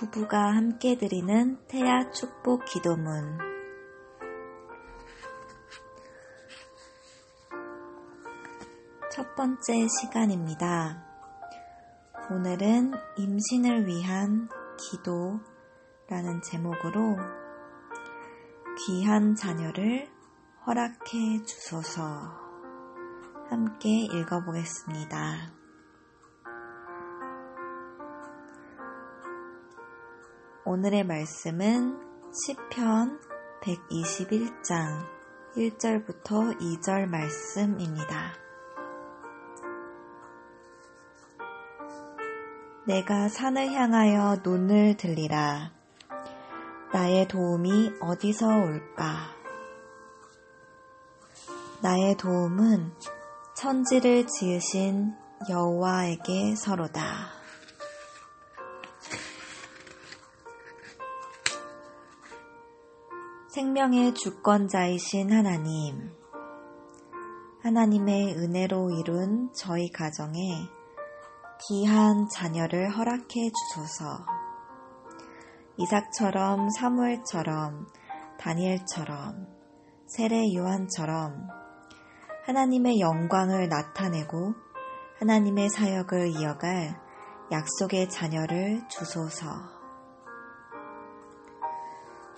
부부가 함께 드리는 태아 축복 기도문. 첫 번째 시간입니다. 오늘은 임신을 위한 기도라는 제목으로 귀한 자녀를 허락해 주소서 함께 읽어보겠습니다. 오늘의 말씀은 시편 121장 1절부터 2절 말씀입니다. 내가 산을 향하여 눈을 들리라. 나의 도움이 어디서 올까? 나의 도움은 천지를 지으신 여호와에게 서로다. 생명의 주권자이신 하나님, 하나님의 은혜로 이룬 저희 가정에 귀한 자녀를 허락해 주소서. 이삭처럼 사무엘처럼 다니엘처럼 세례 요한처럼 하나님의 영광을 나타내고 하나님의 사역을 이어갈 약속의 자녀를 주소서.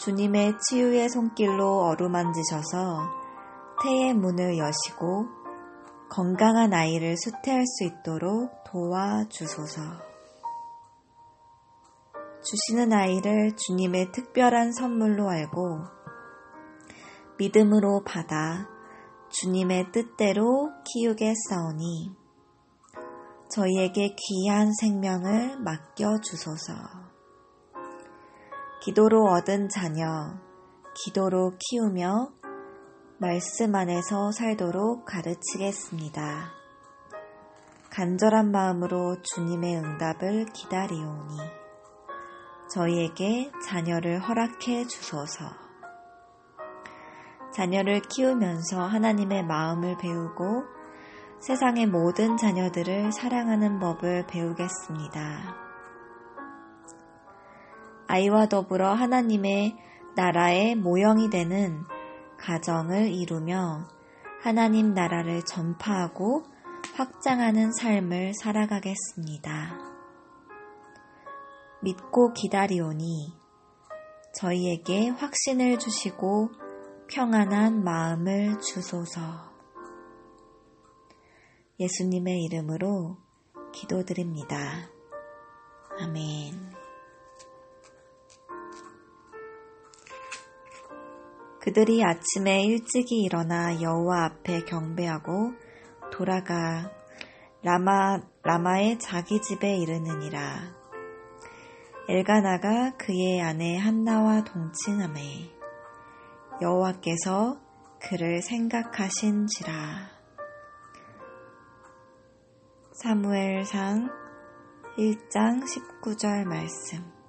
주님의 치유의 손길로 어루만지셔서 태의 문을 여시고 건강한 아이를 수태할 수 있도록 도와주소서. 주시는 아이를 주님의 특별한 선물로 알고 믿음으로 받아 주님의 뜻대로 키우겠사오니 저희에게 귀한 생명을 맡겨 주소서. 기도로 얻은 자녀, 기도로 키우며 말씀 안에서 살도록 가르치겠습니다. 간절한 마음으로 주님의 응답을 기다리오니 저희에게 자녀를 허락해 주소서. 자녀를 키우면서 하나님의 마음을 배우고 세상의 모든 자녀들을 사랑하는 법을 배우겠습니다. 아이와 더불어 하나님의 나라의 모형이 되는 가정을 이루며 하나님 나라를 전파하고 확장하는 삶을 살아가겠습니다. 믿고 기다리오니 저희에게 확신을 주시고 평안한 마음을 주소서. 예수님의 이름으로 기도드립니다. 아멘. 그들이 아침에 일찍이 일어나 여호와 앞에 경배하고 돌아가 라마 라마의 자기 집에 이르느니라. 엘가나가 그의 아내 한나와 동침함에 여호와께서 그를 생각하신지라. 사무엘상 1장 19절 말씀